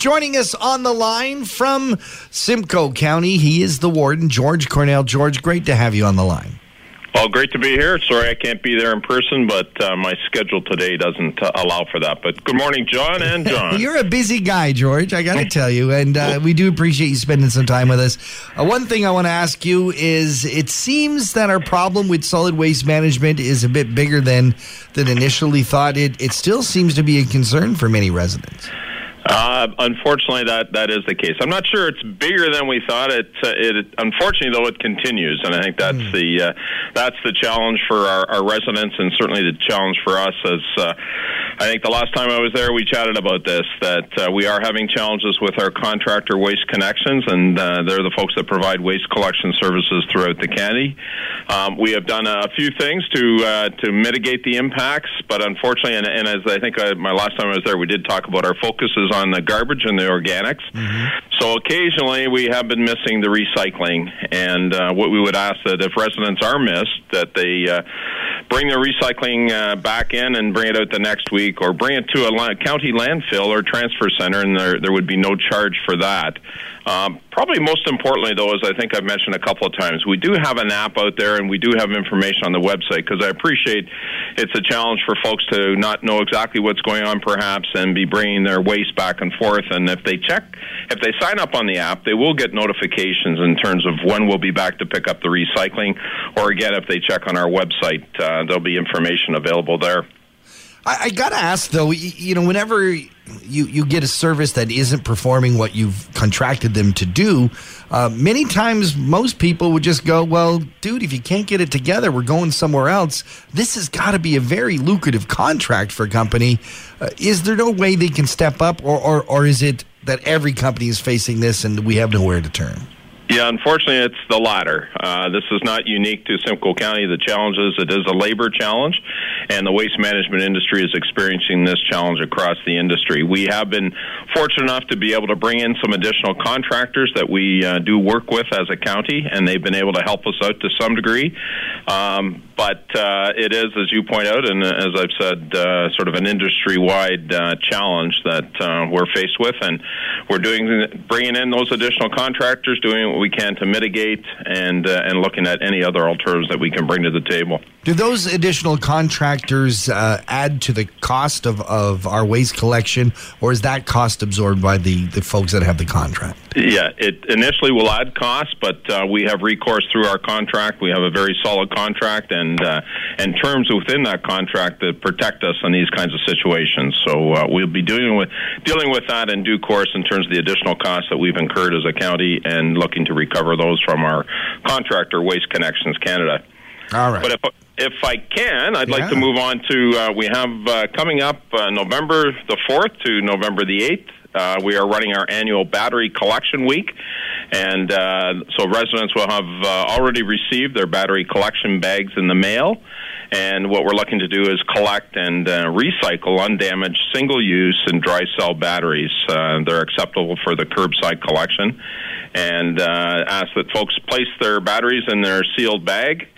Joining us on the line from Simcoe County, he is the warden, George Cornell. George, great to have you on the line. Well, great to be here. Sorry I can't be there in person, but uh, my schedule today doesn't uh, allow for that. But good morning, John and John. You're a busy guy, George, I got to tell you, and uh, we do appreciate you spending some time with us. Uh, one thing I want to ask you is it seems that our problem with solid waste management is a bit bigger than, than initially thought. It, it still seems to be a concern for many residents. Uh, unfortunately, that that is the case. I'm not sure it's bigger than we thought. It, uh, it unfortunately though it continues, and I think that's mm. the uh, that's the challenge for our, our, residents, and certainly the challenge for us. As uh, I think the last time I was there, we chatted about this that uh, we are having challenges with our contractor Waste Connections, and uh, they're the folks that provide waste collection services throughout the county. Um, we have done a few things to to mitigate the impacts, but unfortunately, and, and as I think I, my last time I was there, we did talk about our focuses on the garbage and the organics. Mm-hmm. So occasionally we have been missing the recycling, and uh, what we would ask that if residents are missed, that they uh, bring the recycling uh, back in and bring it out the next week, or bring it to a la- county landfill or transfer center, and there there would be no charge for that. Um, probably most importantly, though, as I think I've mentioned a couple of times, we do have an app out there and we do have information on the website because I appreciate it's a challenge for folks to not know exactly what's going on, perhaps, and be bringing their waste back and forth. And if they check, if they sign up on the app, they will get notifications in terms of when we'll be back to pick up the recycling. Or again, if they check on our website, uh, there'll be information available there. I, I got to ask though, you, you know, whenever you, you get a service that isn't performing what you've contracted them to do, uh, many times most people would just go, well, dude, if you can't get it together, we're going somewhere else. This has got to be a very lucrative contract for a company. Uh, is there no way they can step up, or, or, or is it that every company is facing this and we have nowhere to turn? Yeah, unfortunately, it's the latter. Uh, this is not unique to Simcoe County. The challenge is it is a labor challenge, and the waste management industry is experiencing this challenge across the industry. We have been fortunate enough to be able to bring in some additional contractors that we uh, do work with as a county, and they've been able to help us out to some degree. Um, but uh, it is, as you point out, and as I've said, uh, sort of an industry-wide uh, challenge that uh, we're faced with, and we're doing bringing in those additional contractors, doing what we can to mitigate, and uh, and looking at any other alternatives that we can bring to the table. Do those additional contractors uh, add to the cost of, of our waste collection, or is that cost absorbed by the, the folks that have the contract? Yeah, it initially will add cost, but uh, we have recourse through our contract. We have a very solid contract and uh, and terms within that contract that protect us in these kinds of situations. So uh, we'll be dealing with dealing with that in due course in terms of the additional costs that we've incurred as a county and looking to recover those from our contractor, Waste Connections Canada. All right. But if if I can, I'd yeah. like to move on to uh, we have uh, coming up uh, November the 4th to November the 8th. Uh, we are running our annual battery collection week, and uh, so residents will have uh, already received their battery collection bags in the mail. And what we're looking to do is collect and uh, recycle undamaged single use and dry cell batteries. Uh, they're acceptable for the curbside collection. And uh, ask that folks place their batteries in their sealed bag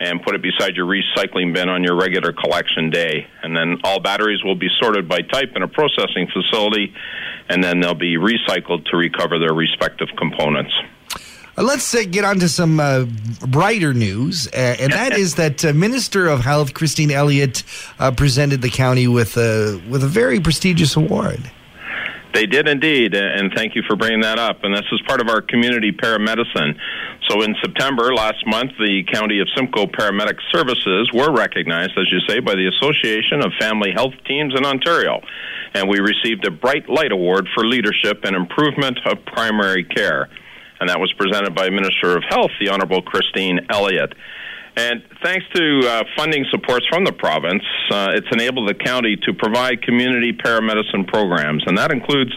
and put it beside your recycling bin on your regular collection day. And then all batteries will be sorted by type in a processing facility, and then they'll be recycled to recover their respective components. Uh, let's uh, get on to some uh, brighter news, uh, and that is that uh, Minister of Health Christine Elliott presented the county with a with a very prestigious award. They did indeed, and thank you for bringing that up. And this is part of our community paramedicine. So in September last month, the County of Simcoe Paramedic Services were recognized, as you say, by the Association of Family Health Teams in Ontario. And we received a Bright Light Award for leadership and improvement of primary care. And that was presented by Minister of Health, the Honorable Christine Elliott. And thanks to uh, funding supports from the province, uh, it's enabled the county to provide community paramedicine programs, and that includes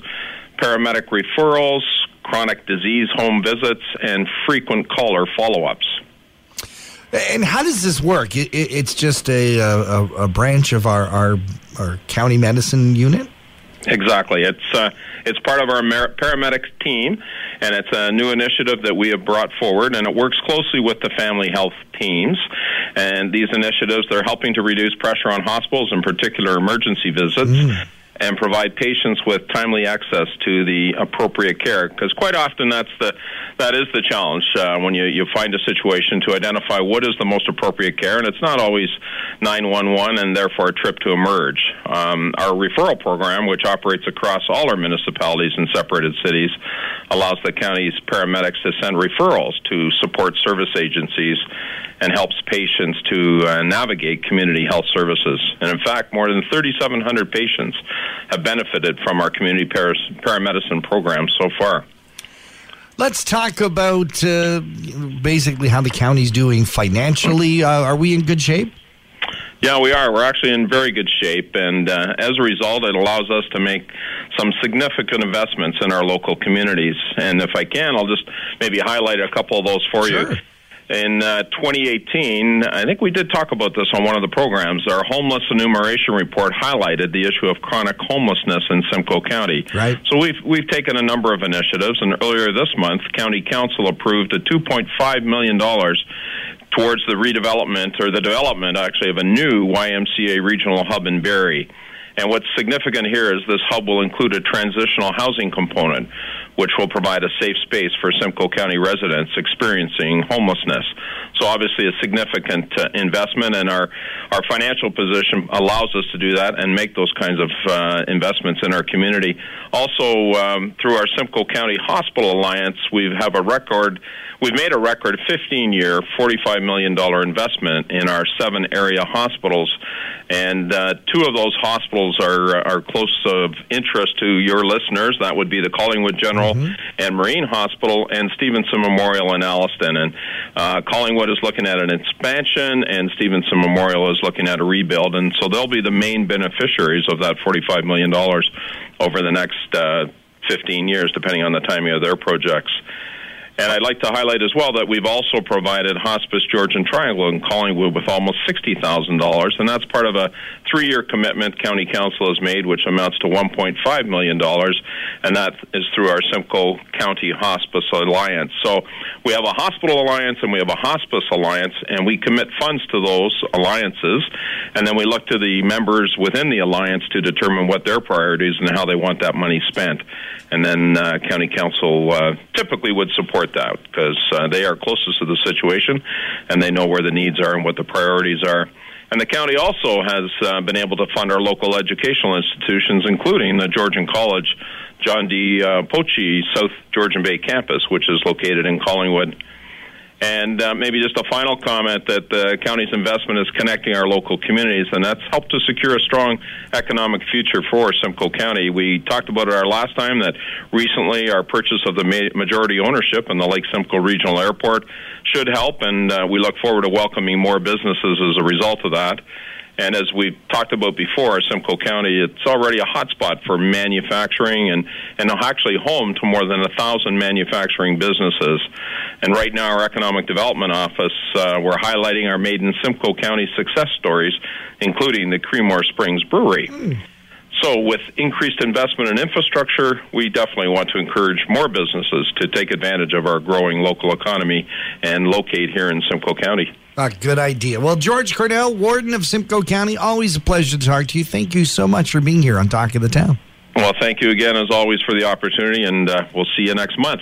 paramedic referrals, chronic disease home visits, and frequent caller follow ups. And how does this work? It, it, it's just a, a, a, branch of our, our, our county medicine unit? Exactly. It's uh, it's part of our paramedics team, and it's a new initiative that we have brought forward, and it works closely with the family health teams. And these initiatives they're helping to reduce pressure on hospitals, in particular emergency visits. Mm. And provide patients with timely access to the appropriate care. Because quite often that's the that is the challenge uh, when you you find a situation to identify what is the most appropriate care, and it's not always 911 and therefore a trip to emerge. Um, our referral program, which operates across all our municipalities and separated cities, allows the county's paramedics to send referrals to support service agencies and helps patients to uh, navigate community health services. And in fact, more than 3,700 patients have benefited from our community par- paramedicine program so far. Let's talk about uh, basically how the county's doing financially. Uh, are we in good shape? Yeah, we are. We're actually in very good shape, and uh, as a result, it allows us to make some significant investments in our local communities. And if I can, I'll just maybe highlight a couple of those for sure. you. In uh, 2018, I think we did talk about this on one of the programs. Our homeless enumeration report highlighted the issue of chronic homelessness in Simcoe County. Right. So we've we've taken a number of initiatives, and earlier this month, County Council approved a 2.5 million dollars towards the redevelopment or the development actually of a new YMCA regional hub in Barrie. And what's significant here is this hub will include a transitional housing component, which will provide a safe space for Simcoe County residents experiencing homelessness. So obviously a significant uh, investment, and our our financial position allows us to do that and make those kinds of uh, investments in our community. Also, um, through our Simcoe County Hospital Alliance, we have a record. We've made a record 15-year, $45 million investment in our seven area hospitals, and uh, two of those hospitals are are close of interest to your listeners. That would be the Collingwood General and Marine Hospital and Stevenson Memorial in Alliston. And uh, Collingwood is looking at an expansion, and Stevenson Memorial is looking at a rebuild. And so they'll be the main beneficiaries of that $45 million over the next uh, 15 years, depending on the timing of their projects. And I'd like to highlight as well that we've also provided Hospice Georgian Triangle in Collingwood with almost $60,000, and that's part of a three year commitment County Council has made, which amounts to $1.5 million, and that is through our Simcoe County Hospice Alliance. So we have a hospital alliance and we have a hospice alliance, and we commit funds to those alliances, and then we look to the members within the alliance to determine what their priorities and how they want that money spent. And then uh, County Council uh, typically would support that because uh, they are closest to the situation and they know where the needs are and what the priorities are. And the county also has uh, been able to fund our local educational institutions, including the Georgian College John D. Uh, Poce South Georgian Bay campus, which is located in Collingwood. And uh, maybe just a final comment that the county's investment is connecting our local communities, and that's helped to secure a strong economic future for Simcoe County. We talked about it our last time that recently our purchase of the ma- majority ownership in the Lake Simcoe Regional Airport should help, and uh, we look forward to welcoming more businesses as a result of that. And as we've talked about before, Simcoe County, it's already a hotspot for manufacturing and, and actually home to more than a thousand manufacturing businesses. And right now, our Economic Development Office, uh, we're highlighting our Made in Simcoe County success stories, including the Creemore Springs Brewery. So, with increased investment in infrastructure, we definitely want to encourage more businesses to take advantage of our growing local economy and locate here in Simcoe County. A good idea. Well, George Cornell, Warden of Simcoe County, always a pleasure to talk to you. Thank you so much for being here on Talk of the Town. Well, thank you again, as always, for the opportunity, and uh, we'll see you next month.